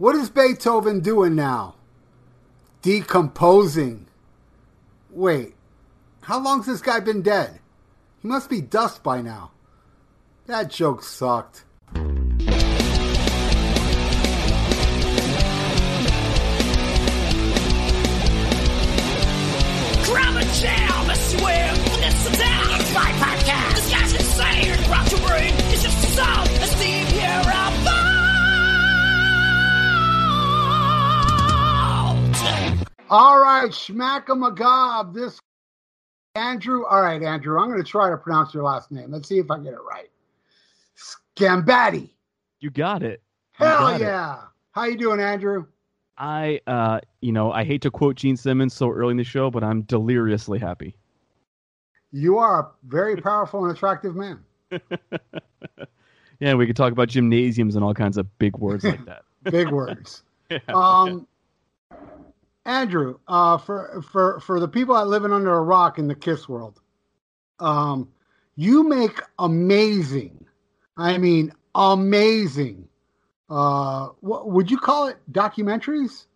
What is Beethoven doing now? Decomposing. Wait, how long's this guy been dead? He must be dust by now. That joke sucked. All right, Schmacka Magob. This Andrew. All right, Andrew. I'm going to try to pronounce your last name. Let's see if I get it right. Sgambati. You got it. You Hell got it. yeah. How you doing, Andrew? I, uh, you know, I hate to quote Gene Simmons so early in the show, but I'm deliriously happy. You are a very powerful and attractive man. Yeah, we could talk about gymnasiums and all kinds of big words like that. Big words. Um, Andrew, uh, for for for the people that living under a rock in the Kiss world, um, you make amazing. I mean, amazing. Uh, what would you call it? Documentaries?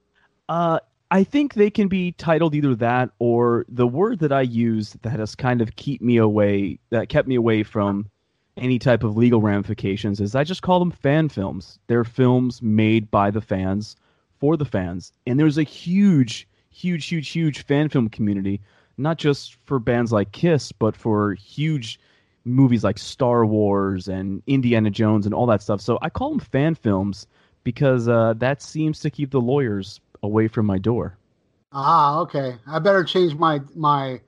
Uh, I think they can be titled either that or the word that I use that has kind of keep me away, that kept me away from any type of legal ramifications is I just call them fan films. They're films made by the fans for the fans. And there's a huge, huge, huge, huge fan film community, not just for bands like Kiss, but for huge movies like Star Wars and Indiana Jones and all that stuff. So I call them fan films because uh, that seems to keep the lawyers away from my door. Ah, okay. I better change my my.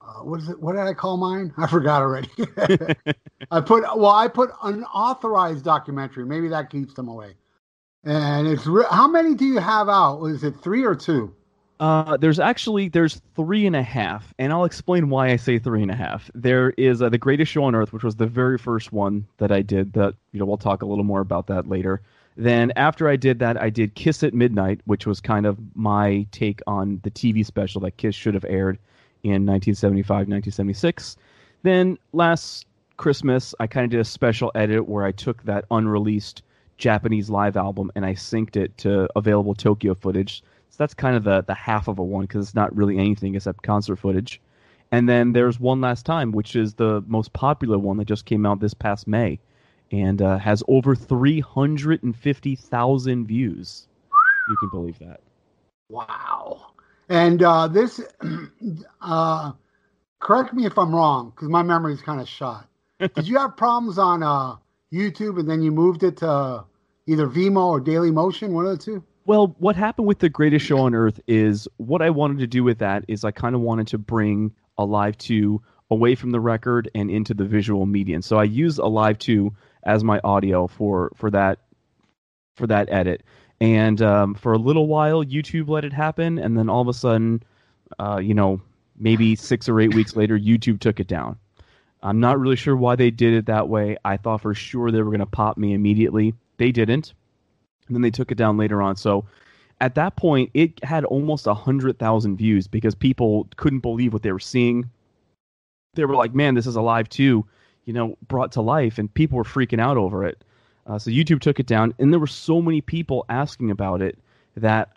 Uh, what is it? What did I call mine? I forgot already. I put well, I put unauthorized documentary. Maybe that keeps them away. And it's re- how many do you have out? Is it three or two? Uh, there's actually there's three and a half, and I'll explain why I say three and a half. There is uh, the Greatest Show on Earth, which was the very first one that I did. That you know we'll talk a little more about that later. Then after I did that, I did Kiss at Midnight, which was kind of my take on the TV special that Kiss should have aired in 1975, 1976. Then last Christmas, I kind of did a special edit where I took that unreleased Japanese live album and I synced it to available Tokyo footage. So that's kind of the, the half of a one because it's not really anything except concert footage. And then there's One Last Time, which is the most popular one that just came out this past May and uh, has over 350,000 views. You can believe that. Wow. And uh, this, uh, correct me if I'm wrong, because my memory is kind of shot. Did you have problems on uh, YouTube and then you moved it to either Vimeo or Daily Motion, one of the two? Well, what happened with the greatest show on earth is what I wanted to do with that is I kind of wanted to bring Alive 2 away from the record and into the visual medium. So I used Alive 2 as my audio for for that for that edit. And um, for a little while, YouTube let it happen, and then all of a sudden, uh, you know, maybe six or eight weeks later, YouTube took it down. I'm not really sure why they did it that way. I thought for sure they were going to pop me immediately. They didn't. And then they took it down later on. So at that point, it had almost 100,000 views because people couldn't believe what they were seeing. They were like, man, this is Alive 2, you know, brought to life. And people were freaking out over it. Uh, so YouTube took it down. And there were so many people asking about it that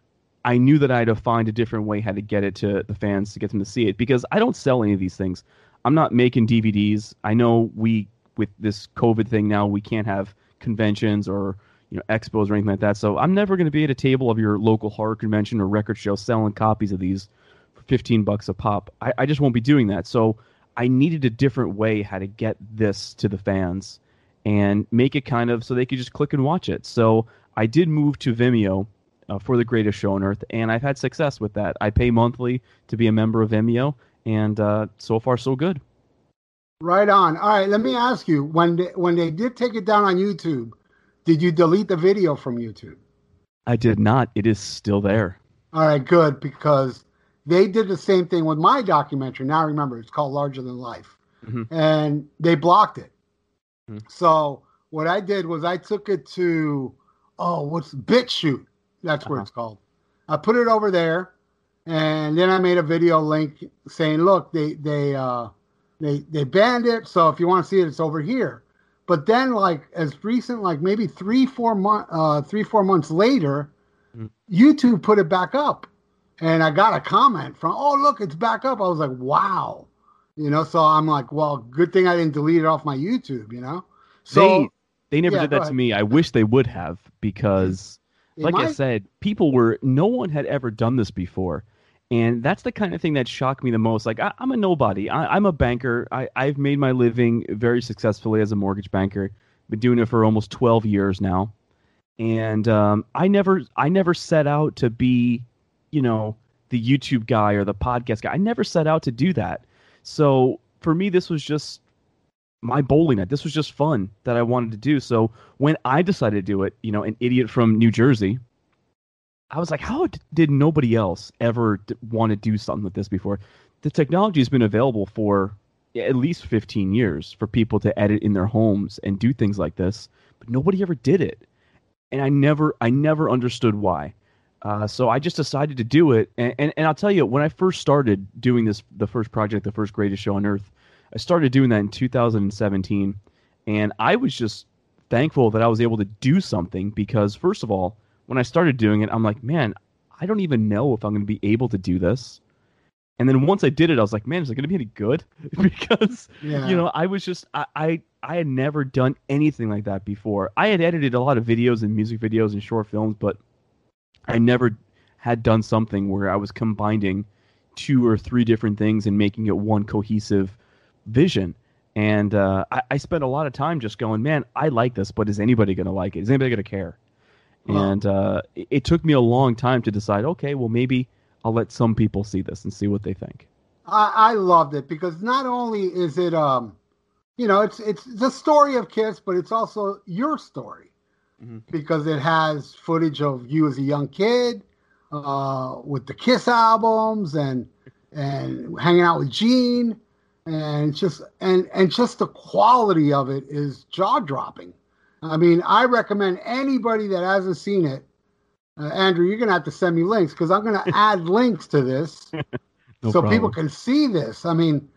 I knew that I had to find a different way how to get it to the fans to get them to see it because I don't sell any of these things. I'm not making DVDs. I know we with this COVID thing now we can't have conventions or you know expos or anything like that. So I'm never going to be at a table of your local horror convention or record show selling copies of these for 15 bucks a pop. I, I just won't be doing that. So I needed a different way how to get this to the fans and make it kind of so they could just click and watch it. So I did move to Vimeo uh, for the greatest show on earth, and I've had success with that. I pay monthly to be a member of Vimeo, and uh, so far so good. Right on. All right, let me ask you when they, when they did take it down on YouTube, did you delete the video from YouTube? I did not. It is still there. All right, good because they did the same thing with my documentary. Now remember, it's called Larger Than Life, Mhm. and they blocked it. Mhm. So what I did was I took it to oh, what's BitChute? That's where Uh-huh. it's called. I put it over there, and then I made a video link saying, "Look, they they uh, they they banned it. So if you want to see it, it's over here." But then, like as recent, like maybe three four month uh, three four months later, Mhm. YouTube put it back up, and I got a comment from, "Oh, look, it's back up." I was like, "Wow." You know, so I'm like, well, good thing I didn't delete it off my YouTube, you know? So they they never yeah, did that to ahead. me. I wish they would have because it like I said, people were no one had ever done this before. And that's the kind of thing that shocked me the most. Like I, I'm a nobody. I, I'm a banker. I, I've made my living very successfully as a mortgage banker. Been doing it for almost 12 years now, and um, I never, I never set out to be, you know, the YouTube guy or the podcast guy. I never set out to do that. So for me, this was just my bowling night. This was just fun that I wanted to do. So when I decided to do it, you know, an idiot from New Jersey, I was like, how did nobody else ever d- want to do something like this before? The technology has been available for at least 15 years for people to edit in their homes and do things like this, but nobody ever did it. And I never, I never understood why. Uh, so I just decided to do it. And, and, and I'll tell you, when I first started doing this, the first project, the first greatest show on earth, I started doing that in 2017. And I was just thankful that I was able to do something because, first of all, when I started doing it, I'm like, man, I don't even know if I'm going to be able to do this. And then once I did it, I was like, man, is it going to be any good? because yeah. you know, I was just I, I I had never done anything like that before. I had edited a lot of videos and music videos and short films, but I never had done something where I was combining two or three different things and making it one cohesive vision. And uh, I, I spent a lot of time just going, man, I like this, but is anybody going to like it? Is anybody going to care? And uh, it, took me a long time to decide, okay, well, maybe I'll let some people see this and see what they think. I, I loved it because not only is it um you know it's it's the story of Kiss, but it's also your story Mhm. because it has footage of you as a young kid uh, with the Kiss albums and and hanging out with Gene and just and and just the quality of it is jaw dropping. I mean, I recommend anybody that hasn't seen it. Uh, Andrew, you're gonna have to send me links because I'm gonna add links to this No so problem. people can see this. I mean,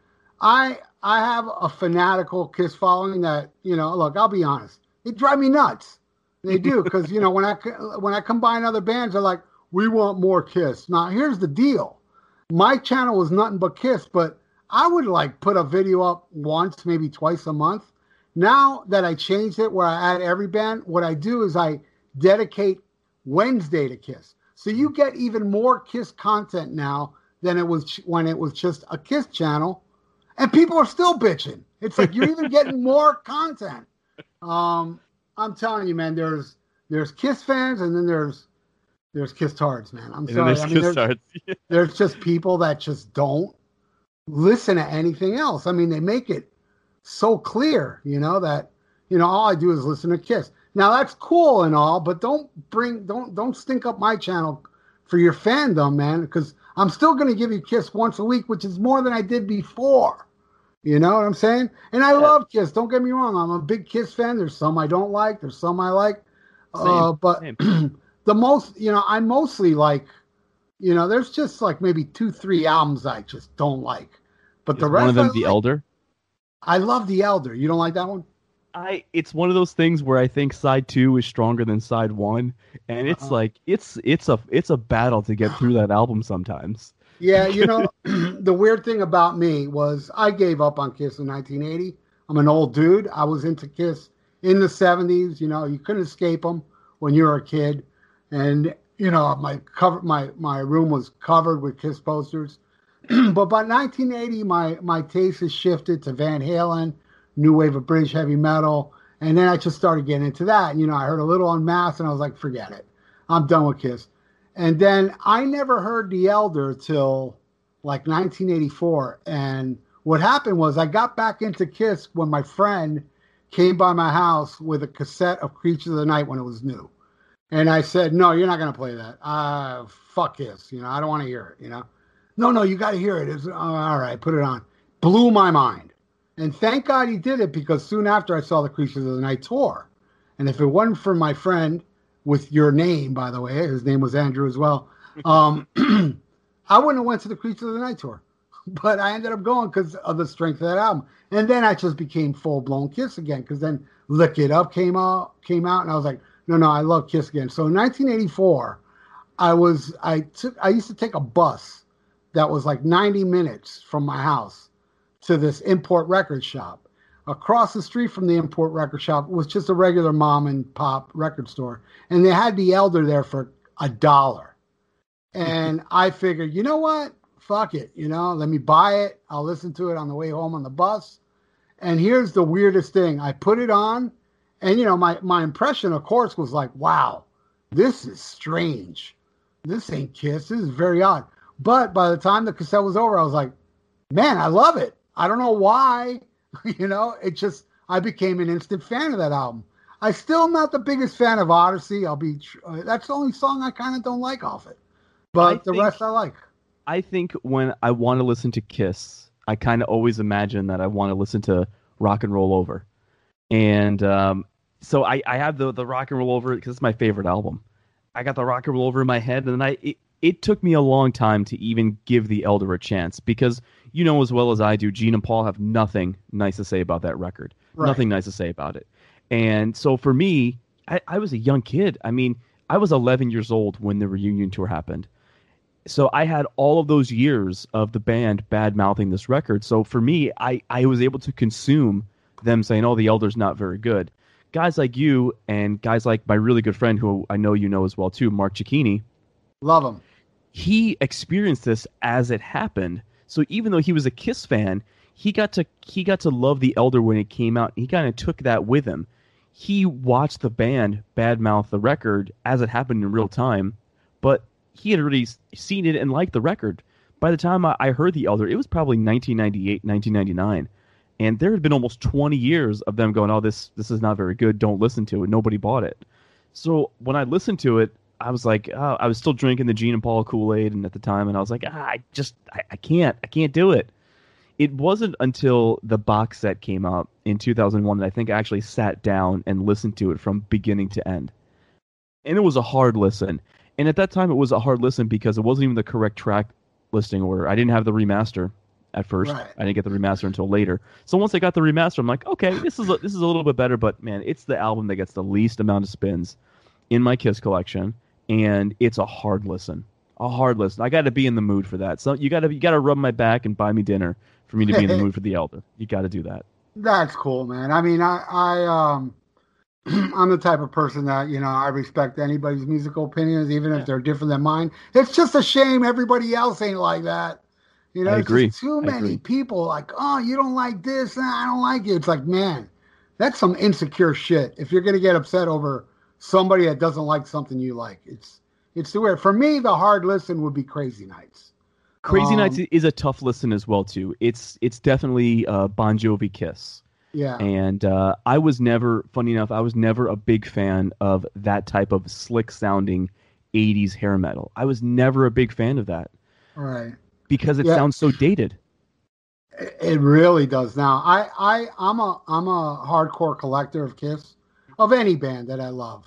I I have a fanatical Kiss following that you know. Look, I'll be honest, they drive me nuts. They do because you know when I when I combine other bands, they're like, we want more Kiss. Now here's the deal, my channel was nothing but Kiss, but I would like put a video up once, maybe twice a month. Now that I changed it where I add every band, what I do is I dedicate Wednesday to Kiss. So you get even more Kiss content now than it was when it was just a Kiss channel, and people are still bitching. It's like you're even getting more content. Um, I'm telling you, man. There's there's Kiss fans, and then there's there's Kiss tards, man. I'm And sorry. there's I mean, there's, there's just people that just don't listen to anything else. I mean, they make it so clear, you know, that you know all I do is listen to Kiss. Now that's cool and all, but don't bring don't don't stink up my channel for your fandom, man, because I'm still going to give you Kiss once a week, which is more than I did before. You know what I'm saying? And I love Kiss. Don't get me wrong. I'm a big Kiss fan. There's some I don't like. There's some I like. uh, but the most, you know, I mostly like, you know, there's just like maybe two, three albums I just don't like. But Is the rest, one of them I the like. elder. I love the Elder. You don't like that one? I it's one of those things where I think side two is stronger than side one, and it's Uh-uh. like it's it's a it's a battle to get through that album sometimes. Yeah, you know, the weird thing about me was I gave up on Kiss in 1980. I'm an old dude. I was into Kiss in the 70s. You know, you couldn't escape them when you were a kid, and you know, my cover, my my room was covered with Kiss posters. but by 1980, my my taste has shifted to Van Halen, new wave of British heavy metal, and then I just started getting into that. You know, I heard a little Unmasked, and I was like, forget it, I'm done with Kiss. And then I never heard The Elder till like 1984. And what happened was I got back into Kiss when my friend came by my house with a cassette of Creatures of the Night when it was new. And I said, no, you're not going to play that. Uh, fuck Kiss. You know, I don't want to hear it, you know. No, no, you got to hear it. It's, oh, all right, put it on. Blew my mind. And thank God he did it because soon after I saw the Creatures of the Night tour. And if it wasn't for my friend with your name, by the way, his name was Andrew as well, um, I wouldn't have went to the Creatures of the Night tour. But I ended up going because of the strength of that album. And then I just became full blown Kiss again because then Lick It Up came out, came out, and I was like, no, no, I love Kiss again. So in 1984, I was I took I used to take a bus that was like 90 minutes from my house to this import record shop. Across the street from the import record shop was just a regular mom and pop record store, and they had the Elder there for a dollar. And I figured, you know what? Fuck it. You know, let me buy it. I'll listen to it on the way home on the bus. And here's the weirdest thing: I put it on, and you know, my my impression, of course, was like, wow, this is strange. This ain't Kiss. This is very odd. But by the time the cassette was over, I was like, man, I love it. I don't know why. you know, it just I became an instant fan of that album. I still am not the biggest fan of Odyssey. I'll be uh, that's the only song I kind of don't like off it, but I the think- rest I like. I think when I want to listen to Kiss, I kind of always imagine that I want to listen to Rock and Roll Over, and um, so I, I have the the Rock and Roll Over because it's my favorite album. I got the Rock and Roll Over in my head, and then I it, it took me a long time to even give the Elder a chance because you know as well as I do, Gene and Paul have nothing nice to say about that record. Right. Nothing nice to say about it. And so for me, I, I was a young kid. I mean, I was 11 years old when the reunion tour happened so I had all of those years of the band bad mouthing this record. So for me, I, I was able to consume them saying, "Oh, the Elder's not very good." Guys like you and guys like my really good friend, who I know you know as well too, Mark Cicchini, Love him. he experienced this as it happened. So even though he was a Kiss fan, he got to he got to love the Elder when it came out. He kind of took that with him. He watched the band badmouth the record as it happened in real time, but he had already seen it and liked the record. By the time I, heard the Elder, it was probably 1998, 1999, and there had been almost 20 years of them going, "Oh, this this is not very good. Don't listen to it." Nobody bought it. So when I listened to it, I was like, oh, I was still drinking the Gene and Paul Kool Aid, and at the time, and I was like, ah, I just, I, I can't, I can't do it. It wasn't until the box set came out in 2001 that I think I actually sat down and listened to it from beginning to end, and it was a hard listen. And at that time, it was a hard listen because it wasn't even the correct track listing order. I didn't have the remaster at first. Right. I didn't get the remaster until later. So once I got the remaster, I'm like, okay, this is a, this is a little bit better. But man, it's the album that gets the least amount of spins in my Kiss collection, and it's a hard listen. A hard listen. I got to be in the mood for that. So you got to you got to rub my back and buy me dinner for me to be in the mood for the Elder. You got to do that. That's cool, man. I mean, I, I, um, I'm the type of person that you know I respect anybody's musical opinions, even Yeah. if they're different than mine. It's just a shame everybody else ain't like that. You know, I agree. too I many agree. people like, oh, you don't like this, and I don't like it. It's like, man, that's some insecure shit. If you're gonna get upset over somebody that doesn't like something you like, it's it's the weird. For me, the hard listen would be Crazy Nights. Crazy Um, Nights is a tough listen as well too. It's it's definitely uh, Bon Jovi Kiss. Yeah, And uh, I was never, funny enough, I was never a big fan of that type of slick sounding 80s hair metal. I was never a big fan of that right. because it Yeah. sounds so dated. It it really does. Now, I, I, I'm a, I'm a hardcore collector of Kiss, of any band that I love,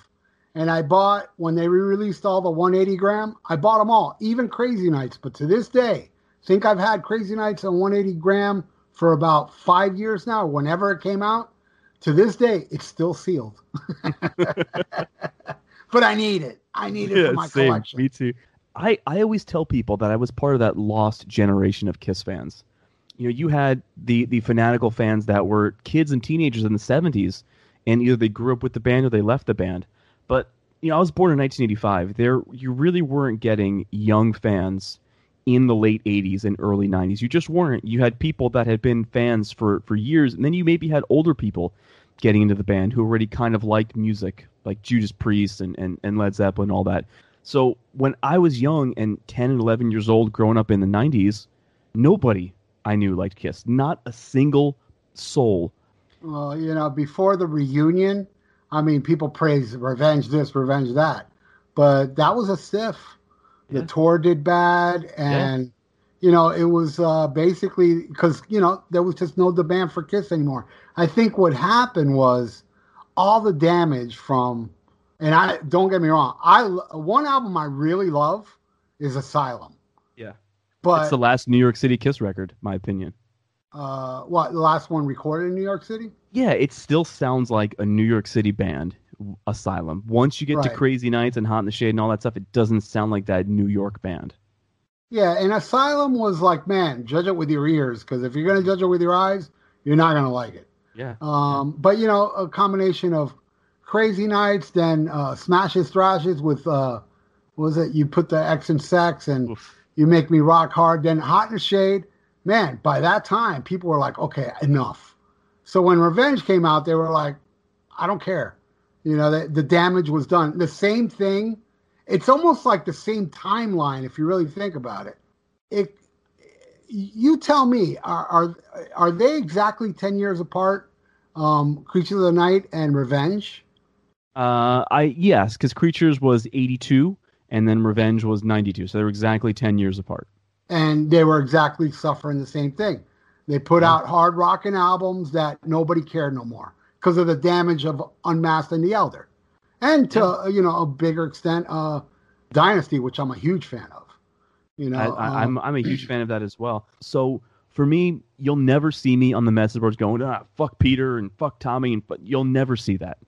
and I bought when they re-released all the 180 gram. I bought them all, even Crazy Nights. But to this day, think I've had Crazy Nights on 180 gram for about five years now. Whenever it came out, to this day, it's still sealed. but I need it. I need it for my same. collection. Me too. I, I always tell people that I was part of that lost generation of Kiss fans. You know, you had the the fanatical fans that were kids and teenagers in the '70s, and either they grew up with the band or they left the band. But you know, I was born in 1985. There, you really weren't getting young fans in the late 80s and early 90s. You just weren't. You had people that had been fans for for years, and then you maybe had older people getting into the band who already kind of liked music, like Judas Priest and, and, and Led Zeppelin and all that. So when I was young and 10 and 11 years old, growing up in the 90s, nobody I knew liked Kiss. Not a single soul. Well, you know, before the reunion, I mean, people praise revenge this, revenge that. but that was a stiff. The tour did bad, and you know it was uh, basically because you know there was just no demand for Kiss anymore. I think what happened was all the damage from, and I don't get me wrong, I one album I really love is Asylum. Yeah. but it's the last New York City Kiss record, my opinion. Uh, what the last one recorded in New York City? Yeah, it still sounds like a New York City band, Asylum. Once you get to Crazy Nights and Hot in the Shade and all that stuff, it doesn't sound like that New York band. Yeah, and Asylum was like, man, judge it with your ears because if you're gonna judge it with your eyes, you're not gonna like it. Yeah. Um, but you know, a combination of Crazy Nights, then uh, Smashes Thrashes with uh, what was it? You put the X in sex and Oof. you make me rock hard. Then Hot in the Shade, man. By that time, people were like, okay, enough. So when Revenge came out, they were like, I don't care. You know, the, the damage was done. The same thing. It's almost like the same timeline if you really think about it. It. You tell me, are are, are they exactly ten years apart? Um, Creatures of the Night and Revenge. Uh, I yes, because Creatures was eighty-two, and then Revenge was ninety-two, so they were exactly ten years apart. And they were exactly suffering the same thing. They put out hard rocking albums that nobody cared no more because of the damage of Unmasked and the Elder, and to uh, you know a bigger extent, uh, Dynasty, which I'm a huge fan of. You know, I, I, um, I'm I'm a huge fan of that as well. So for me, you'll never see me on the message boards going, ah, fuck Peter and fuck Tommy, and but you'll never see that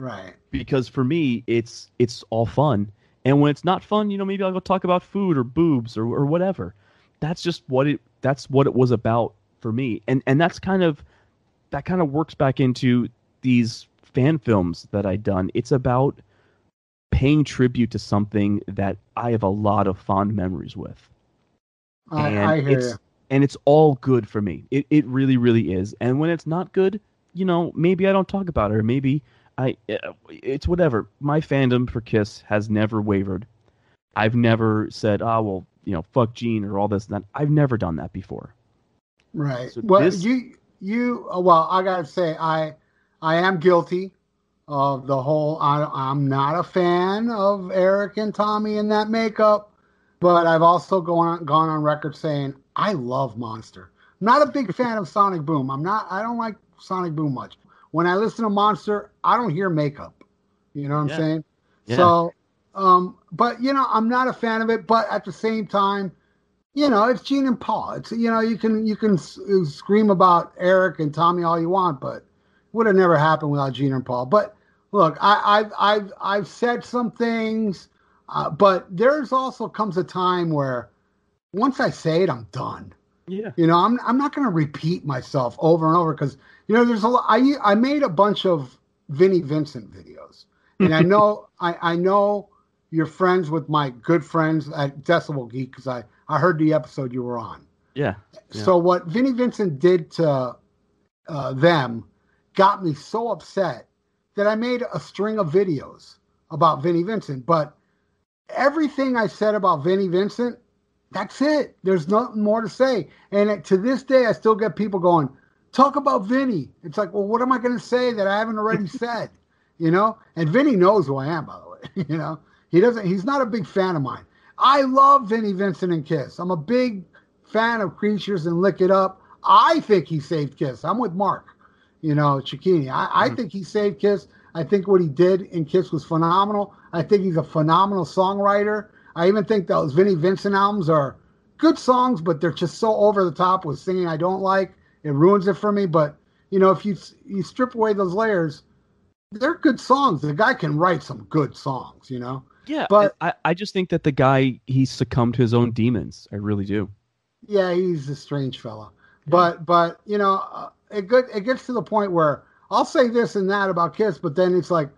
right. because for me, it's it's all fun. And when it's not fun, you know, maybe I'll go talk about food or boobs or, or whatever. That's just what it that's what it was about for me. And and that's kind of that kind of works back into these fan films that I've done. It's about paying tribute to something that I have a lot of fond memories with. I, and I hear it's you. and it's all good for me. It it really really is. And when it's not good, you know, maybe I don't talk about it, or maybe I uh, it's whatever. My fandom for Kiss has never wavered. I've never said, "Ah, well, you know, fuck Gene" or all this and that. I've never done that before. Right. So well, this- you you well, I gotta say, I I am guilty of the whole. I, I'm not a fan of Eric and Tommy in that makeup, but I've also gone on, gone on record saying I love Monster. I'm not a big fan of Sonic Boom. I'm not. I don't like Sonic Boom much. When I listen to Monster, I don't hear makeup. You know what I'm saying? Yeah. So, um, but you know, I'm not a fan of it. But at the same time, you know, it's Gene and Paul. It's you know, you can you can s- scream about Eric and Tommy all you want, but it would have never happened without Gene and Paul. But look, I, I've I've I've said some things, uh, but there's also comes a time where once I say it, I'm done. Yeah. You know, I'm I'm not going to repeat myself over and over because you know there's a lot. I I made a bunch of Vinnie Vincent videos, and I know I I know you're friends with my good friends at Decibel Geek because I I heard the episode you were on. Yeah. Yeah. So what Vinnie Vincent did to uh, them got me so upset that I made a string of videos about Vinnie Vincent. But everything I said about Vinnie Vincent, that's it. There's nothing more to say. And it, to this day, I still get people going, talk about Vinnie. It's like, well, what am I going to say that I haven't already said? You know? And Vinnie knows who I am, by the way. you know? He doesn't, he's not a big fan of mine. I love Vinnie Vincent and Kiss. I'm a big fan of Creatures and Lick It Up. I think he saved Kiss. I'm with Mark, you know, Cicchini. I, I hmm. think he saved Kiss. I think what he did in Kiss was phenomenal. I think he's a phenomenal songwriter. I even think those Vinnie Vincent albums are good songs, but they're just so over the top with singing I don't like. It ruins it for me. But you know, if you you strip away those layers, they're good songs. The guy can write some good songs. You know. Yeah. But- I, I just think that the guy he succumbed to his own demons. I really do. Yeah, he's a strange fella. But but you know, uh, it good it gets to the point where I'll say this and that about Kiss, but then it's like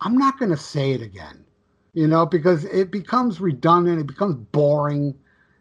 I'm not going to say it again. You know, because it becomes redundant, it becomes boring.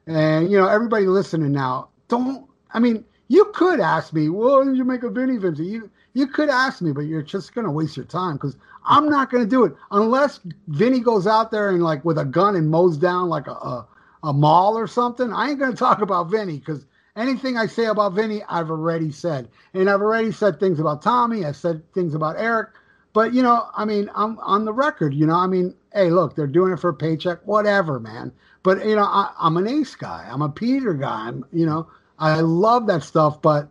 And you know, everybody listening now, don't I mean, you could ask me, well, did you make a Vinnie Vincent? You you could ask me, but you're just gonna waste your time because I'm not gonna do it unless Vinnie goes out there and like with a gun and mows down like a a, a mall or something. I ain't gonna talk about Vinnie because anything I say about Vinnie, I've already said, and I've already said things about Tommy. I've said things about Eric, but you know, I mean, I'm on the record. You know, I mean, hey, look, they're doing it for a paycheck, whatever, man. But you know, I, I'm an Ace guy. I'm a Peter guy. I'm, you know, I love that stuff, but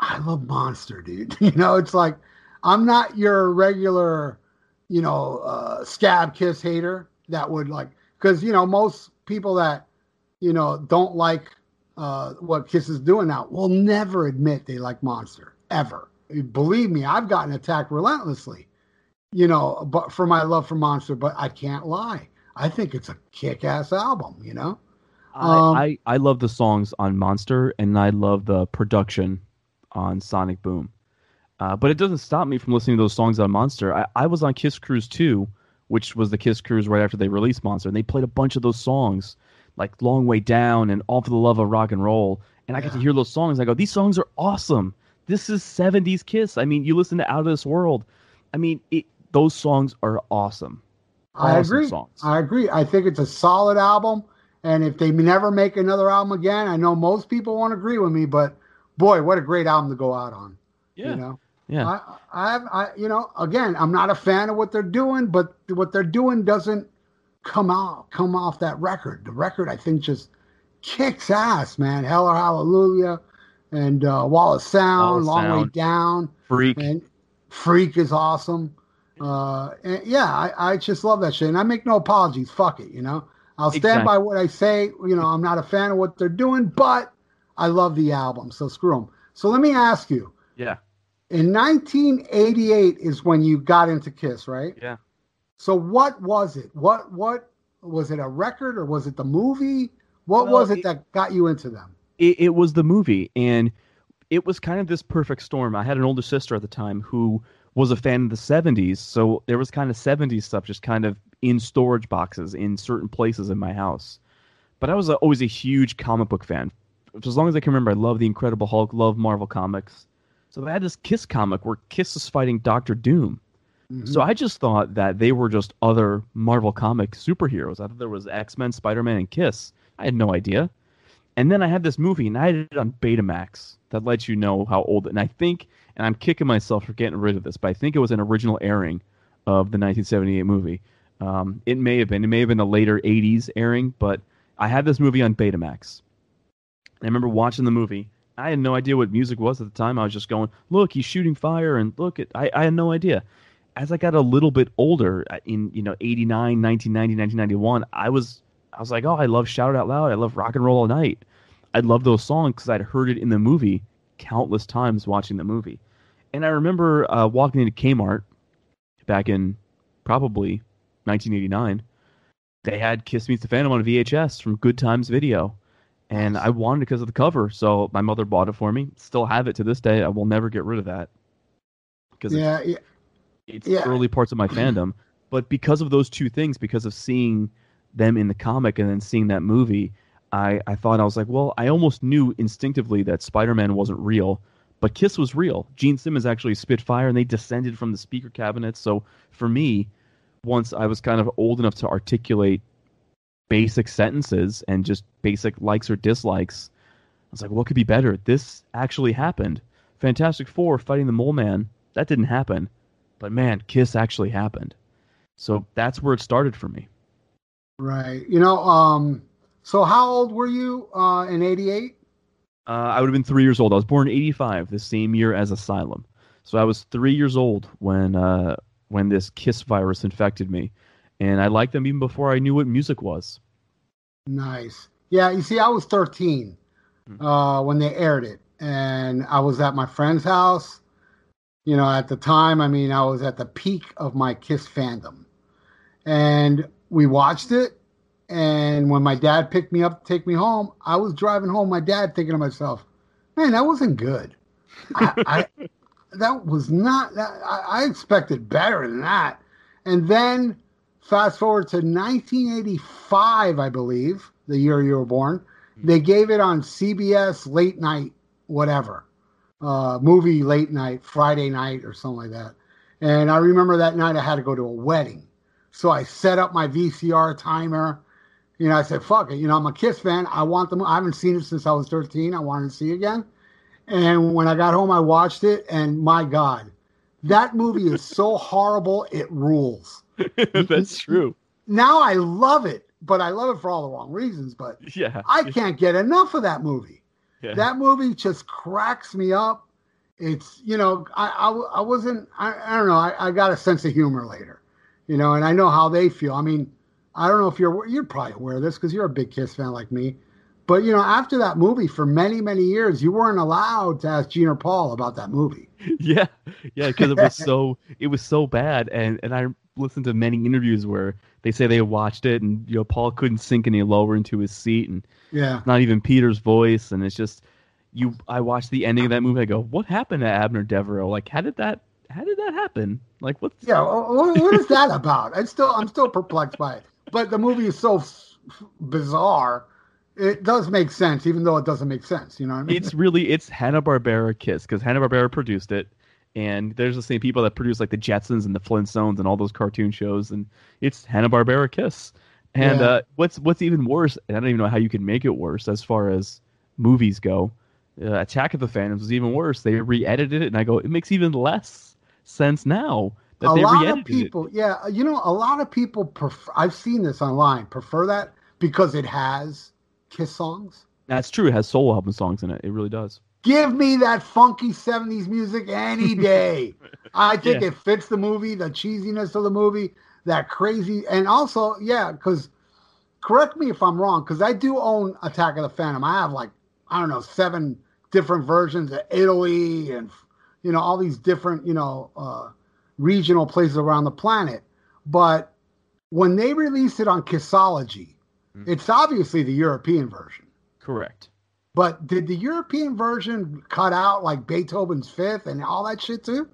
I love Monster, dude. You know, it's like I'm not your regular, you know, uh, scab kiss hater that would like because you know most people that you know don't like uh, what Kiss is doing now will never admit they like Monster ever. Believe me, I've gotten attacked relentlessly, you know, but for my love for Monster. But I can't lie. I think it's a kick-ass album. You know. Um, I, I I love the songs on Monster, and I love the production on Sonic Boom. Uh, but it doesn't stop me from listening to those songs on Monster. I, I was on Kiss Cruise 2, which was the Kiss Cruise right after they released Monster, and they played a bunch of those songs, like Long Way Down and All for the Love of Rock and Roll. And I got to hear those songs. I go, these songs are awesome. This is 70s Kiss. I mean, you listen to Out of This World. I mean, it, those songs are awesome. I Awesome agree. Songs. I agree. I think it's a solid album. And if they never make another album again, I know most people won't agree with me, but boy, what a great album to go out on. yeah. You know, yeah. I, I, I, you know, again, I'm not a fan of what they're doing, but what they're doing doesn't come out, come off that record. The record, I think, just kicks ass, man. Hell or Hallelujah, and uh, Wall of Sound, Wall of Long Way Down, Freak. and Freak is awesome. Uh, and yeah, I, I just love that shit, and I make no apologies. Fuck it, you know. I'll stand Exactly. by what I say. You know, I'm not a fan of what they're doing, but I love the album, so screw them. So let me ask you. yeah. In 1988 is when you got into Kiss, right? Yeah. So what was it? What what was it? A record or was it the movie? What Well, was it, it- that got you into them? it, it was the movie and it was kind of this perfect storm i had an older sister at the time who was a fan of the 70s so there was kind of 70s stuff just kind of in storage boxes in certain places in my house but i was a, always a huge comic book fan as long as i can remember i love the incredible hulk love marvel comics so i had this kiss comic where kiss is fighting dr doom Mhm. so i just thought that they were just other marvel comic superheroes i thought there was x-men spider-man and kiss i had no idea and then I had this movie, and I had it on Betamax. That lets you know how old. And I think, and I'm kicking myself for getting rid of this, but I think it was an original airing of the 1978 movie. Um, it may have been. It may have been a later 80s airing, but I had this movie on Betamax. I remember watching the movie. I had no idea what music was at the time. I was just going, "Look, he's shooting fire," and look, at I, I had no idea. As I got a little bit older, in you know 89, 1990, 1991, I was I was like, oh, I love Shout It Out Loud. I love Rock and Roll All Night. I love those songs because I'd heard it in the movie countless times watching the movie. And I remember uh, walking into Kmart back in probably 1989. They had Kiss Meets the Phantom on VHS from Good Times Video. And I wanted it because of the cover. So my mother bought it for me. Still have it to this day. I will never get rid of that. Because it's Yeah, yeah, it's Yeah. early parts of my fandom. But because of those two things, because of seeing them in the comic and then seeing that movie, I, I thought I was like, well, I almost knew instinctively that Spider Man wasn't real, but Kiss was real. Gene Simmons actually spit fire and they descended from the speaker cabinet. So for me, once I was kind of old enough to articulate basic sentences and just basic likes or dislikes, I was like, what could be better? This actually happened. Fantastic Four fighting the Mole Man, that didn't happen. But man, Kiss actually happened. So that's where it started for me. right. You know, um, so how old were you uh, in '88? Uh, I would have been three years old. I was born in '85, the same year as Asylum. So I was three years old when uh, when this Kiss virus infected me, and I liked them even before I knew what music was. Nice. Yeah, you see, I was 13 Hmm. uh, when they aired it, and I was at my friend's house. You know, at the time, I mean, I was at the peak of my Kiss fandom, and we watched it. And when my dad picked me up to take me home, I was driving home. My dad thinking to myself, "Man, that wasn't good. I, I that was not. That, I, I expected better than that." And then fast forward to 1985, I believe, the year you were born. They gave it on CBS late night, whatever, uh, movie late night, Friday night or something like that. And I remember that night I had to go to a wedding. So I set up my VCR timer. You know, I said, fuck it. You know, I'm a Kiss fan. I want them. I haven't seen it since I was 13. I wanted to see it again. And when I got home, I watched it. And my God, that movie is so horrible. It rules. That's true. now I love it, but I love it for all the wrong reasons. But Yeah. I can't get enough of that movie. Yeah. That movie just cracks me up. It's you know I I, I wasn't I, I don't know I, I got a sense of humor later, you know, and I know how they feel. I mean, I don't know if you're you're probably aware of this because you're a big Kiss fan like me, but you know after that movie for many many years you weren't allowed to ask Gene or Paul about that movie. yeah yeah because it was so it was so bad and and i listened to many interviews where they say they watched it and you know paul couldn't sink any lower into his seat and Yeah, not even peter's voice and it's just you i watched the ending of that movie i go what happened to abner devereaux like how did that how did that happen like what's yeah. What, what is that about? I'm still I'm still perplexed by it. But the movie is so f- bizarre. It does make sense, even though it doesn't make sense. You know what I mean? it's really it's Hanna Barbera Kiss because Hanna Barbera produced it, and there's the same people that produce like the Jetsons and the Flintstones and all those cartoon shows, and it's Hanna Barbera Kiss. And Yeah. uh, what's what's even worse, and I don't even know how you can make it worse as far as movies go. Uh, Attack of the Phantoms was even worse. They re-edited it, and I go, it makes even less sense now that a they lot of people, yeah, you know, a lot of people prefer. I've seen this online. Prefer that because it has Kiss songs. That's true. It has solo album songs in it. It really does. Give me that funky '70s music any day. I think Yeah. it fits the movie, the cheesiness of the movie, that crazy, and also, yeah, because correct me if I'm wrong, because I do own Attack of the Phantom. I have like I don't know seven different versions of Italy and you know all these different you know uh, regional places around the planet. But when they released it on Kissology, Mhm. it's obviously the European version. Correct. But did the European version cut out like Beethoven's Fifth and all that shit too?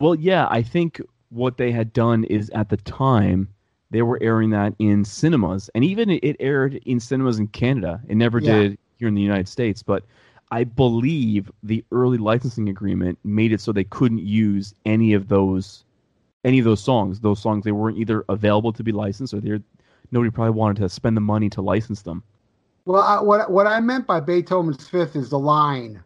Well, yeah, I think what they had done is at the time they were airing that in cinemas, and even it- aired in cinemas in Canada. It never Yeah. did here in the United States, but I believe the early licensing agreement made it so they couldn't use any of those any of those songs. Those songs they weren't either available to be licensed or they nobody probably wanted to spend the money to license them. Well, I, what what I meant by Beethoven's Fifth is the line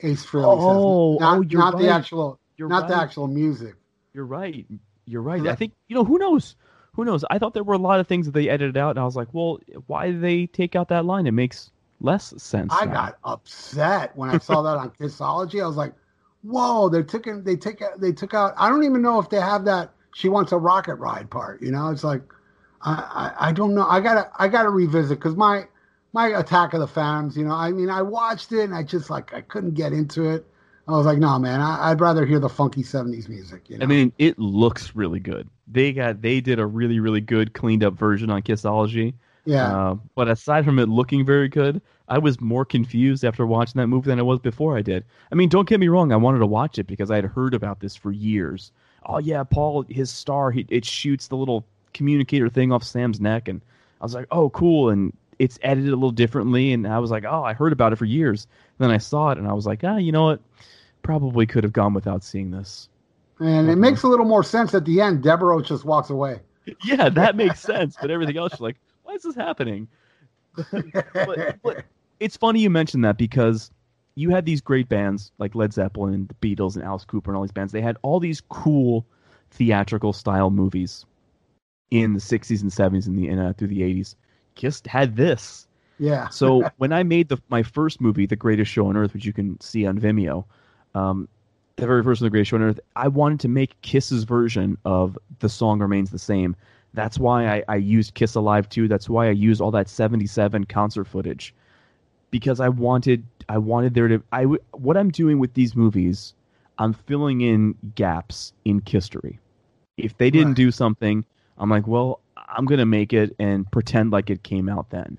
Ace Frehley Oh, says, not, oh, you're not the actual, You're not the actual music. You're right. You're right. I think you know who knows. Who knows? I thought there were a lot of things that they edited out, and I was like, well, why did they take out that line? It makes less sense. I now. got upset when I saw that on Kissology. I was like, "Whoa!" They took it. They took it. They took out. I don't even know if they have that. She wants a rocket ride part. You know, it's like, I I, I don't know. I gotta I gotta revisit because my my Attack of the Phantoms. You know, I mean, I watched it and I just like I couldn't get into it. I was like, no, man, I, I'd rather hear the funky '70s music. You know? I mean, it looks really good. They got they did a really really good cleaned up version on Kissology. yeah, Uh, but aside from it looking very good, I was more confused after watching that movie than I was before I did. I mean, don't get me wrong, I wanted to watch it because I had heard about this for years. Oh yeah, Paul, his star, he, it shoots the little communicator thing off Sam's neck, and I was like, oh cool, and it's edited a little differently, and I was like, oh, I heard about it for years. And then I saw it, and I was like, ah, you know what? Probably could have gone without seeing this. and it makes a little more sense at the end. Deborah just walks away. yeah, that makes sense. But everything else, you're like, why is this happening? but, but it's funny you mentioned that because you had these great bands like Led Zeppelin and the Beatles and Alice Cooper and all these bands. They had all these cool theatrical style movies in the 60s and 70s and the and, uh, through the 80s. Kiss had this. Yeah, So when I made the my first movie, The Greatest Show on Earth, which you can see on Vimeo, um, the very first one, The Greatest Show on Earth, I wanted to make Kiss's version of The Song Remains the Same. That's why I, I used Kiss Alive 2. That's why I used all that '77 concert footage because I wanted I wanted there to I w- what I'm doing with these movies, I'm filling in gaps in history. If they didn't Right. do something, I'm like, well, I'm gonna make it and pretend like it came out then,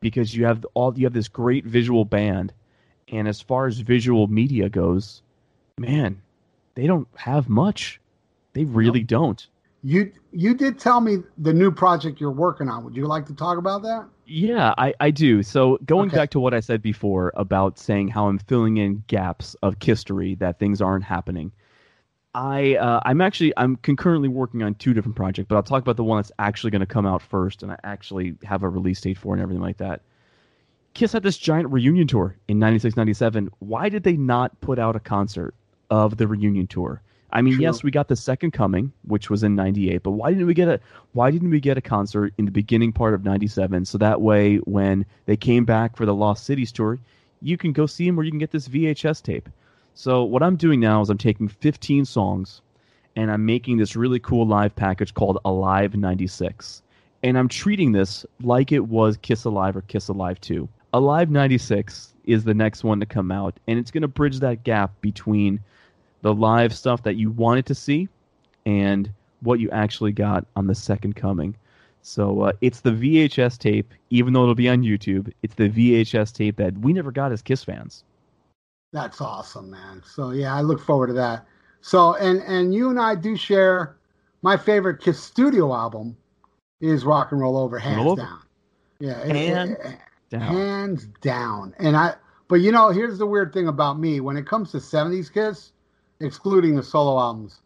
because you have all you have this great visual band, and as far as visual media goes, man, they don't have much. They really don't. you you did tell me the new project you're working on. Would you like to talk about that? Yeah, I, I do. So going Okay. back to what I said before about saying how I'm filling in gaps of history that things aren't happening. I uh, I'm actually I'm concurrently working on two different projects, but I'll talk about the one that's actually going to come out first, and I actually have a release date for and everything like that. Kiss had this giant reunion tour in 96, 97. Why did they not put out a concert of the reunion tour? I mean, True. yes, we got the second coming, which was in '98, but why didn't we get a why didn't we get a concert in the beginning part of '97? So that way, when they came back for the Lost Cities tour, you can go see them or you can get this VHS tape. So what I'm doing now is I'm taking 15 songs, and I'm making this really cool live package called Alive '96, and I'm treating this like it was Kiss Alive or Kiss Alive 2. Alive '96 is the next one to come out, and it's going to bridge that gap between the live stuff that you wanted to see and what you actually got on the second coming. So uh, it's the VHS tape, even though it'll be on YouTube. It's the VHS tape that we never got as Kiss fans. That's awesome, man. So yeah, I look forward to that. So and and you and I do share my favorite Kiss studio album is Rock and Roll Over, hands Roll Over. down. Yeah, Hands it- Down. hands down. And I, but you know, here's the weird thing about me when it comes to '70s Kiss, excluding the solo albums.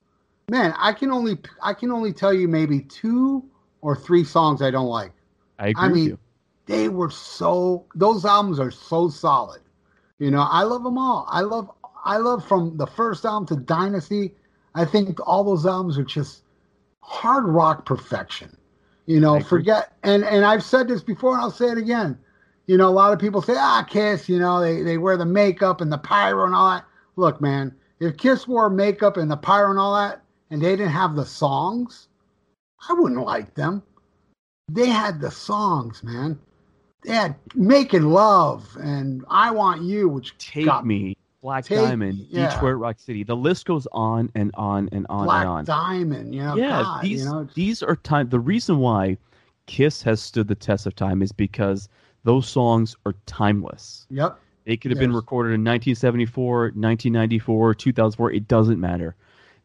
Man, I can only I can only tell you maybe two or three songs I don't like. I agree I with mean, you. they were so those albums are so solid. You know, I love them all. I love I love from the first album to Dynasty. I think all those albums are just hard rock perfection. You know, forget and and I've said this before and I'll say it again. You know, a lot of people say, ah, Kiss, you know, they, they wear the makeup and the pyro and all that. Look, man, if Kiss wore makeup and the pyro and all that, and they didn't have the songs, I wouldn't like them. They had the songs, man. Had Making Love and I Want You, which Take got Me, Black Take Diamond, yeah. Detroit Rock City. The list goes on and on and on Black and on. Diamond, you know, yeah, God, these you know, these are time. The reason why Kiss has stood the test of time is because those songs are timeless. yep. They could have been recorded in 1974, 1994, 2004. It doesn't matter.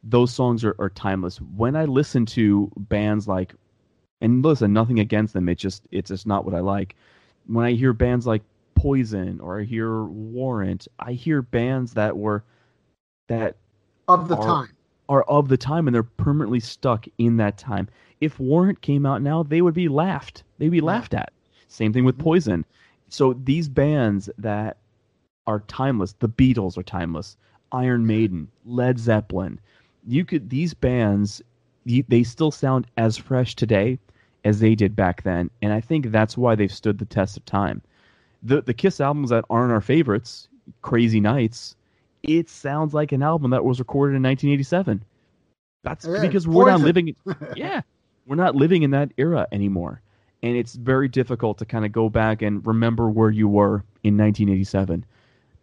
Those songs are, are timeless. When I listen to bands like, and listen, nothing against them. It just it's just not what I like. When I hear bands like Poison or I hear Warrant, I hear bands that were that Of the Are- time. are of the time and they're permanently stuck in that time. If Warrant came out now, they would be laughed. They'd be laughed at. Same thing with Mhm. Poison. So these bands that are timeless, the Beatles are timeless, Iron Maiden, Led Zeppelin, you could these bands they still sound as fresh today as they did back then, and I think that's why they've stood the test of time. The the Kiss albums that aren't our favorites, Crazy Nights, it sounds like an album that was recorded in 1987. That's Yeah, because we're not living. yeah, we're not living in that era anymore, and it's very difficult to kind of go back and remember where you were in 1987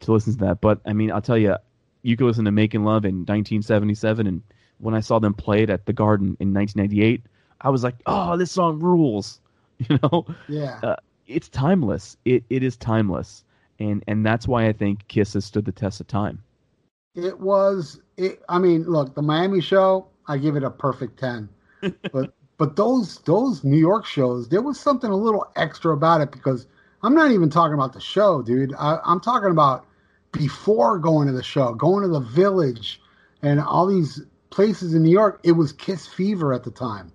to listen to that. But I mean, I'll tell you, you could listen to "Making Love" in 1977, and when I saw them play it at the Garden in 1998, I was like, "Oh, this song rules!" You know, yeah. uh, it's timeless. It it is timeless, and and that's why I think Kiss has stood the test of time. It was. It, I mean, look, the Miami show, I give it a perfect ten. but but those those New York shows, there was something a little extra about it because I'm not even talking about the show, dude. I, I'm talking about before going to the show, going to the Village, and all these places in New York. It was Kiss Fever at the time.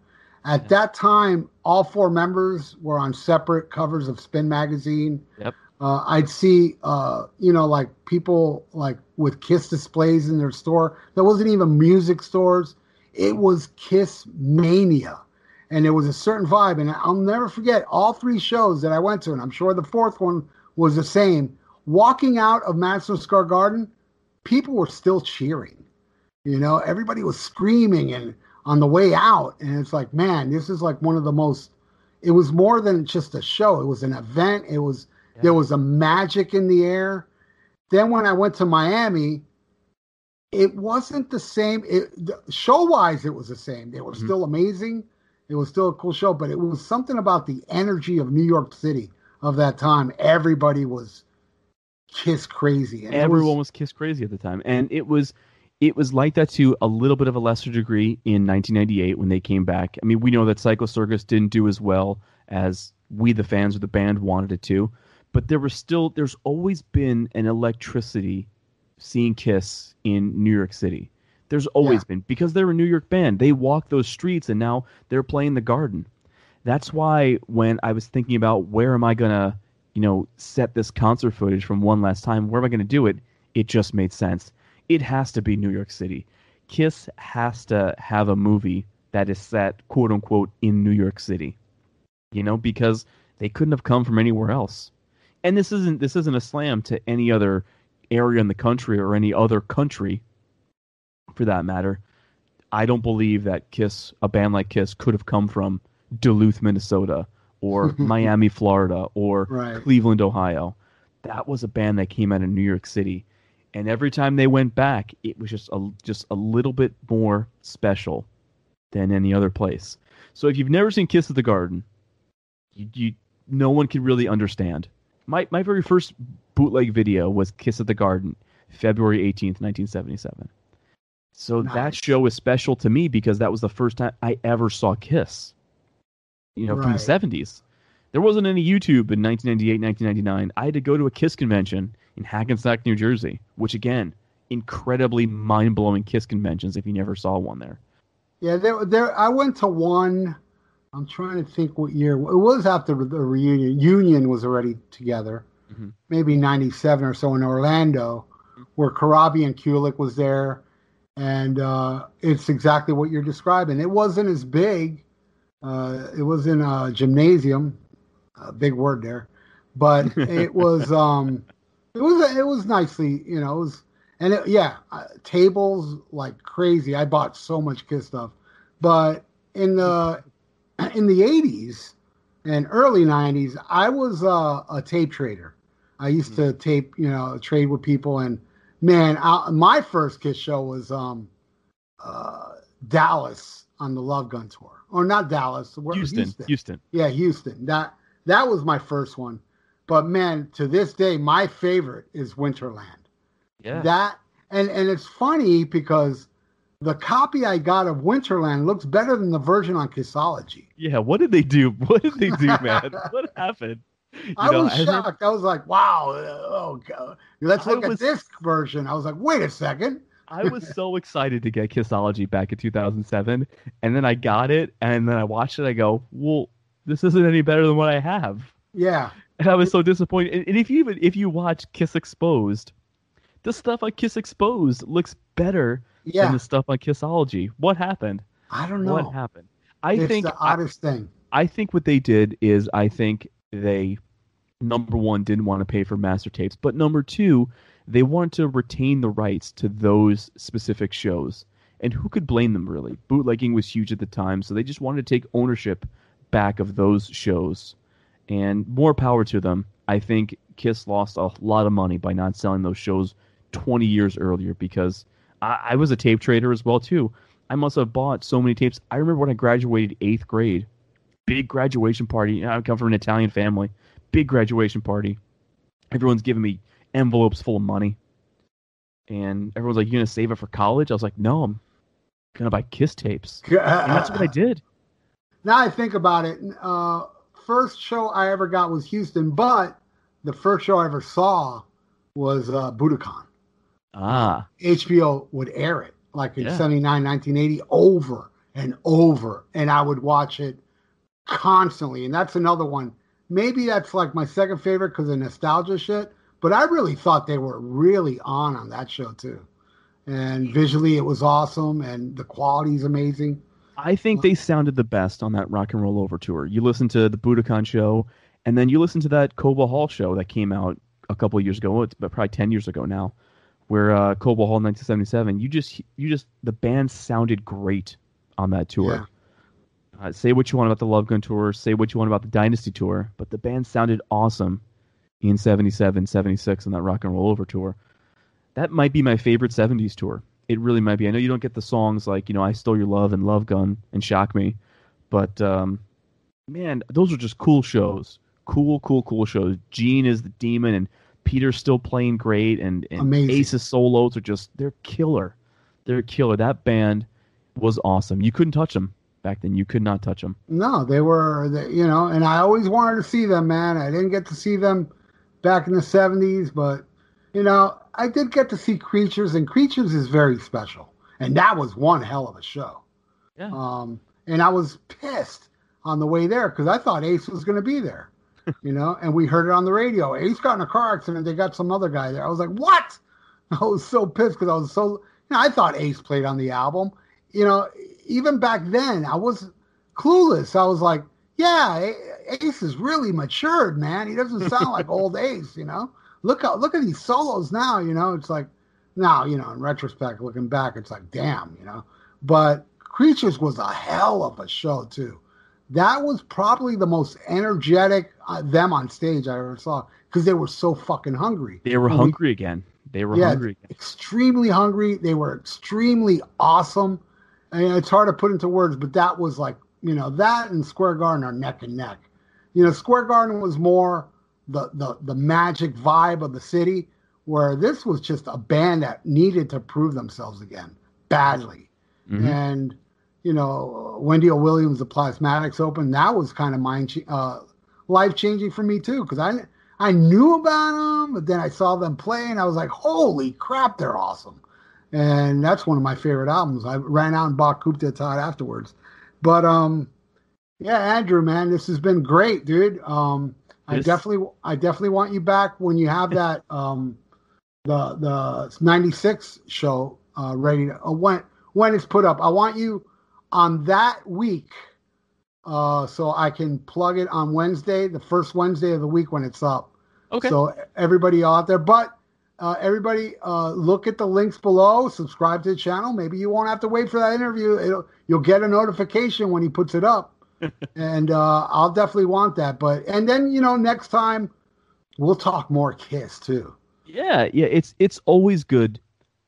At that time, all four members were on separate covers of Spin magazine. Yep. Uh, I'd see, uh, you know, like people like with Kiss displays in their store. There wasn't even music stores. It was Kiss mania, and it was a certain vibe. And I'll never forget all three shows that I went to, and I'm sure the fourth one was the same. Walking out of Madison Square Garden, people were still cheering. You know, everybody was screaming and on the way out, and it's like, man, this is like one of the most. It was more than just a show. It was an event. It was there was a magic in the air. Then when I went to Miami, it wasn't the same. It show wise, it was the same. They were Mhm. still amazing. It was still a cool show, but it was something about the energy of New York City of that time. Everybody was kiss crazy. And it Everyone was Kiss crazy at the time, and it was it was like that to a little bit of a lesser degree in 1998 when they came back. I mean, we know that Psycho Circus didn't do as well as we, the fans or the band, wanted it to, but there was still there's always been an electricity seeing Kiss in New York City. There's always been because they're a New York band. They walk those streets, and now they're playing the Garden. That's why when I was thinking about where am I gonna, you know, set this concert footage from one last time, where am I gonna do it? It just made sense. It has to be New York City. Kiss has to have a movie that is set quote unquote in New York City. You know, because they couldn't have come from anywhere else. And this isn't this isn't a slam to any other area in the country or any other country for that matter. I don't believe that Kiss, a band like Kiss, could have come from Duluth, Minnesota, or Miami, Florida, or Right. Cleveland, Ohio. That was a band that came out of New York City, and every time they went back, it was just a just a little bit more special than any other place. So if you've never seen Kiss of the Garden, you, you no one can really understand. My my very first bootleg video was Kiss of the Garden, February eighteenth, nineteen seventy seven. So that show is special to me because that was the first time I ever saw Kiss. You know, from the seventies. There wasn't any YouTube in 1998, 1999. I had to go to a Kiss convention in Hackensack, New Jersey, which again, incredibly mind-blowing Kiss conventions if you never saw one there. Yeah, there, there. I went to one. I'm trying to think what year. It was after the reunion. Union was already together, Mhm. maybe '97 or so in Orlando, where Karabi and Kulick was there, and uh, it's exactly what you're describing. It wasn't as big. Uh, it was in a gymnasium, a big word there, but it was. Um, it was. It was nicely. You know. It was and it, yeah, uh, tables like crazy. I bought so much Kiss stuff, but in the in the eighties and early nineties, I was uh, a tape trader. I used to tape, you know, trade with people, and man, I, my first Kiss show was um, uh, Dallas on the Love Gun tour, or not Dallas, where- Houston, Houston. yeah, Houston. That that was my first one. But man, to this day, my favorite is Winterland. Yeah. That and and it's funny because the copy I got of Winterland looks better than the version on Kissology. Yeah, what did they do? What did they do, man? what happened? You I know, was I shocked. I was like, "Wow, oh god, let's look was- at this version." I was like, "Wait a second. I was so excited to get Kissology back in 2007, and then I got it, and then I watched it. I go, well, this isn't any better than what I have, Yeah, and I was so disappointed. And, if you even if you watch Kiss Exposed, the stuff on Kiss Exposed looks better than the stuff on Kissology. What happened? I don't know. What happened? I it's think the oddest thing. I think what they did is I think they number one didn't want to pay for master tapes, but number two, they wanted to retain the rights to those specific shows. And who could blame them really? Bootlegging was huge at the time, so they just wanted to take ownership back of those shows. And more power to them. I think Kiss lost a lot of money by not selling those shows 20 years earlier because I, I was a tape trader as well too. I must have bought so many tapes. I remember when I graduated eighth grade, big graduation party. I come from an Italian family. Big graduation party. Everyone's giving me envelopes full of money. And everyone's like, You gonna save it for college? I was like, No, I'm gonna buy kiss tapes. And that's what I did. Now I think about it, uh, first show I ever got was Houston, but the first show I ever saw was uh, Budokan. Ah. HBO would air it like in Yeah. 79, 1980 over and over. And I would watch it constantly. And that's another one. Maybe that's like my second favorite because of nostalgia shit. But I really thought they were really on on that show too. And visually it was awesome and the quality is amazing. I think they sounded the best on that rock and roll over tour. You listen to the Budokan show, and then you listen to that Cobo Hall show that came out a couple of years ago, it's probably ten years ago now, where uh, Cobo Hall 1977. You just, you just, the band sounded great on that tour. Uh, say what you want about the Love Gun tour, say what you want about the Dynasty tour, but the band sounded awesome in 77, 76 on that rock and roll over tour. That might be my favorite 70s tour. It really might be. I know you don't get the songs like, you know, I Stole Your Love and Love Gun and Shock Me, but um, man, those are just cool shows. Cool, cool, cool shows. Gene is the demon and Peter's still playing great and, and Amazing. Ace's solos are just, they're killer. They're killer. That band was awesome. You couldn't touch them back then. You could not touch them. No, they were, they, you know, and I always wanted to see them, man. I didn't get to see them back in the 70s, but, you know, I did get to see Creatures, and Creatures is very special. And that was one hell of a show. Yeah. Um, and I was pissed on the way there because I thought Ace was going to be there, you know, and we heard it on the radio. Ace got in a car accident. They got some other guy there. I was like, what? I was so pissed because I was so, you know, I thought Ace played on the album. You know, even back then, I was clueless. I was like, yeah, Ace is really matured, man. He doesn't sound like old Ace, you know. Look out, look at these solos now, you know. It's like now, you know, in retrospect, looking back, it's like, damn, you know. But Creatures was a hell of a show too. That was probably the most energetic uh, them on stage I ever saw because they were so fucking hungry. They were hungry again. They were yeah, hungry again. extremely hungry. They were extremely awesome. And it's hard to put into words, but that was like, you know, that and Square Garden are neck and neck. You know, Square Garden was more the the the magic vibe of the city, where this was just a band that needed to prove themselves again badly. Mhm. And you know, Wendy O. Williams, the Plasmatics Open, that was kind of mind uh, life changing for me too, because I I knew about them, but then I saw them play, and I was like, holy crap, they're awesome. And that's one of my favorite albums. I ran out and bought Coup d'Etat afterwards. But um, yeah, Andrew, man, this has been great, dude. Um, I definitely, I definitely want you back when you have that um, the the '96 show uh, ready to uh, when when it's put up. I want you on that week, uh, so I can plug it on Wednesday, the first Wednesday of the week when it's up. Okay. So everybody out there, but uh, everybody, uh, look at the links below. Subscribe to the channel. Maybe you won't have to wait for that interview. It'll, you'll get a notification when he puts it up, and uh, I'll definitely want that. But and then you know next time we'll talk more Kiss too. Yeah, yeah, it's it's always good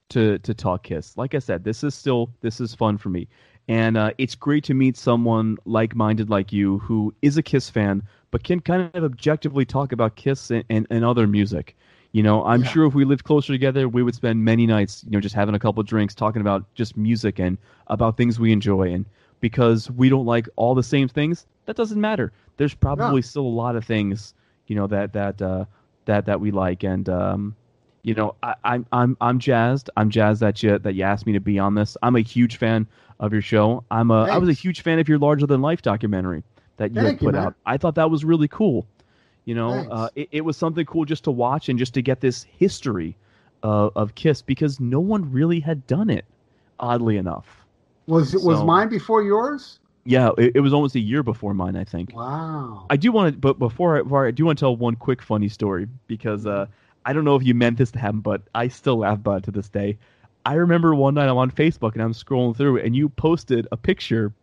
to to talk Kiss. Like I said, this is still this is fun for me, and uh, it's great to meet someone like-minded like you who is a Kiss fan, but can kind of objectively talk about Kiss and, and, and other music. You know, I'm Yeah. sure if we lived closer together, we would spend many nights, you know, just having a couple drinks, talking about just music and about things we enjoy. And because we don't like all the same things, that doesn't matter. There's probably still a lot of things, you know, that that uh, that that we like. And um, you know, I, I'm I'm I'm jazzed. I'm jazzed that you that you asked me to be on this. I'm a huge fan of your show. I'm a I was a huge fan of your larger than life documentary that you Thank you, put man. out. I thought that was really cool. You know, uh, it, it was something cool just to watch and just to get this history uh, of Kiss because no one really had done it. Oddly enough, Was it was So- mine before yours? yeah, it, it was almost a year before mine. I think. Wow. I do want to, but before I, before I do want to tell one quick funny story because uh, I don't know if you meant this to happen, but I still laugh about it to this day. I remember one night I'm on Facebook and I'm scrolling through, and you posted a picture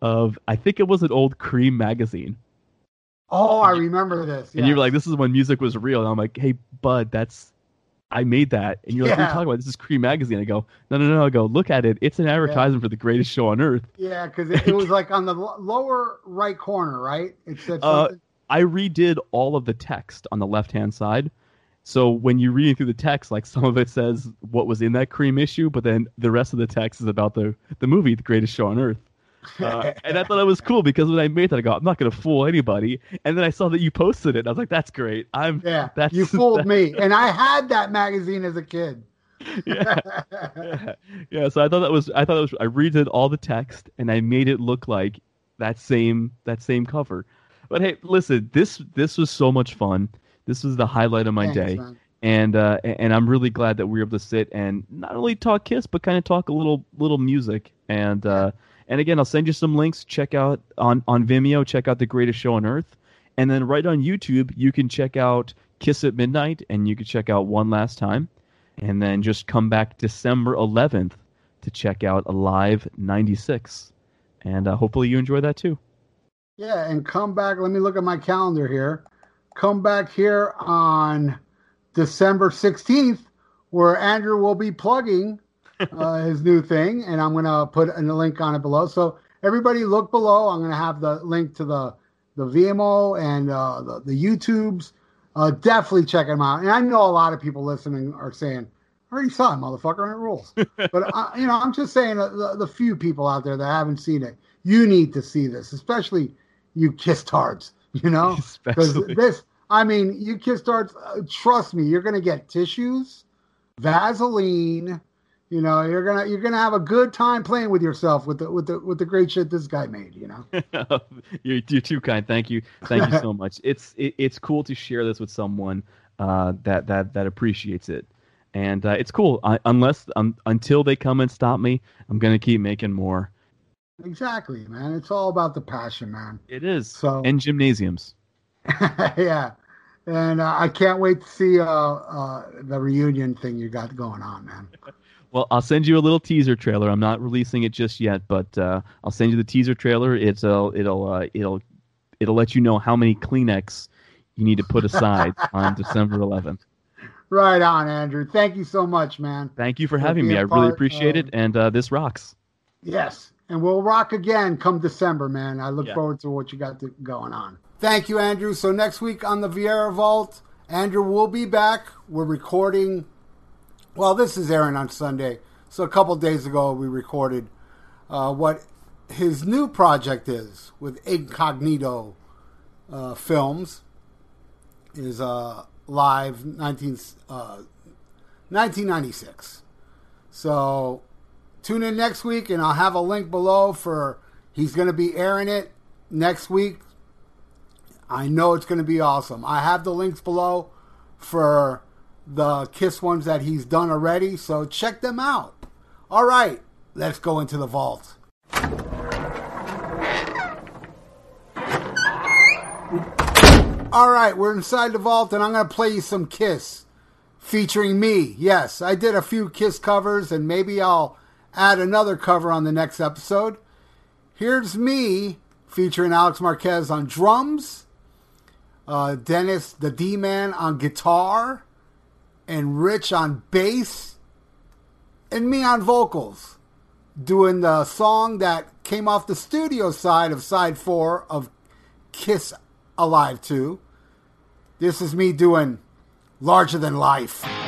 of I think it was an old Cream magazine, oh, I remember this. and you were yes. like, "This is when music was real." And I'm like, "Hey, bud, that's I made that," and you're like, "What are you talking about? This is Cream magazine." I go, "No, no, no." I go, "Look at it. It's an advertisement for the greatest show on earth." Yeah, because it, it was like on the lo- lower right corner, right? It said Uh, something. I redid all of the text on the left hand side. So when you're reading through the text, like some of it says what was in that cream issue, but then the rest of the text is about the the movie, The Greatest Show on Earth. Uh, and I thought it was cool because when I made that, I go, I'm not going to fool anybody. And then I saw that you posted it. And I was like, that's great. I'm yeah, that's you fooled me, and I had that magazine as a kid. yeah. yeah. Yeah, So I thought that was I thought it was I redid all the text and I made it look like that same that same cover. But hey, listen, this this was so much fun. This was the highlight of my Thanks, day. man. and uh, and I'm really glad that we were able to sit and not only talk Kiss, but kind of talk a little little music. And uh, and again, I'll send you some links. Check out on on Vimeo. Check out the Greatest Show on Earth, and then right on YouTube, you can check out Kiss at Midnight, and you can check out One Last Time, and then just come back December 11th to check out Alive '96, and uh, hopefully you enjoy that too. Yeah, and come back. Let me look at my calendar here. Come back here on December 16th, where Andrew will be plugging uh, his new thing, and I'm to put a link on it below. So everybody look below. I'm to have the link to the the Vimeo and uh, the, the YouTubes. Uh, definitely check them out. And I know a lot of people listening are saying, I already saw it, motherfucker, and it rules. but, uh, you know, I'm just saying uh, the, the few people out there that haven't seen it, you need to see this, especially you kiss tards, you know? Because this, I mean, you kiss tards, uh, trust me, you're to get tissues, Vaseline, you know, you're gonna you're gonna have a good time playing with yourself with the with the with the great shit this guy made. You know, you're, you're too kind. Thank you. Thank you so much. It's it, it's cool to share this with someone uh, that that that appreciates it. and uh, it's cool. I, unless um, until they come and stop me, I'm gonna keep making more. Exactly, man. It's all about the passion, man. It is. So and gymnasiums. yeah, and uh, I can't wait to see uh, uh, the reunion thing you got going on, man. Well, I'll send you a little teaser trailer. I'm not releasing it just yet, but uh, I'll send you the teaser trailer. It's uh, it'll uh, it'll it'll let you know how many Kleenex you need to put aside on December 11th. Right on, Andrew. Thank you so much, man. Thank you for For having me. I really appreciate of- it, and uh, this rocks. Yes, and we'll rock again come December, man. I look Yeah. forward to what you got to, going on. Thank you, Andrew. So next week on the Viera Vault, Andrew will be back. We're recording. Well, this is Aaron on Sunday, so a couple days ago we recorded uh, what his new project is with Incognito uh, Films. Is uh, live 19, uh, 1996. So tune in next week and I'll have a link below for he's going to be airing it next week. I know it's going to be awesome. I have the links below for the Kiss ones that he's done already, so check them out. All right, let's go into the vault. All right, we're inside the vault and I'm going to play you some Kiss featuring me. Yes, I did a few Kiss covers, and maybe I'll add another cover on the next episode. Here's me featuring Alex Marquez on drums, uh, Dennis the D Man on guitar, and Rich on bass, and me on vocals, doing the song that came off the studio side of side four of Kiss Alive 2. This is me doing larger than life.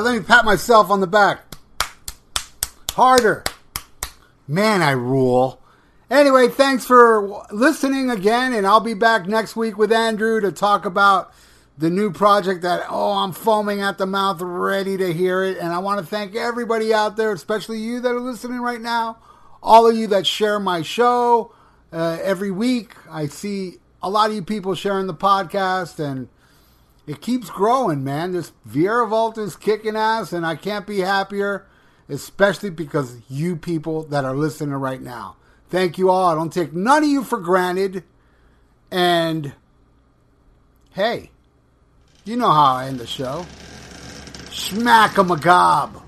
Let me pat myself on the back. Harder. Man, I rule. Anyway, thanks for listening again, and I'll be back next week with Andrew to talk about the new project that, oh, I'm foaming at the mouth, ready to hear it. And I want to thank everybody out there, especially you that are listening right now, all of you that share my show uh, every week. I see a lot of you people sharing the podcast, and it keeps growing, man. This Viera Vault is kicking ass, and I can't be happier, especially because you people that are listening right now. Thank you all. I don't take none of you for granted. And hey, you know how I end the show. Smack 'em a gob.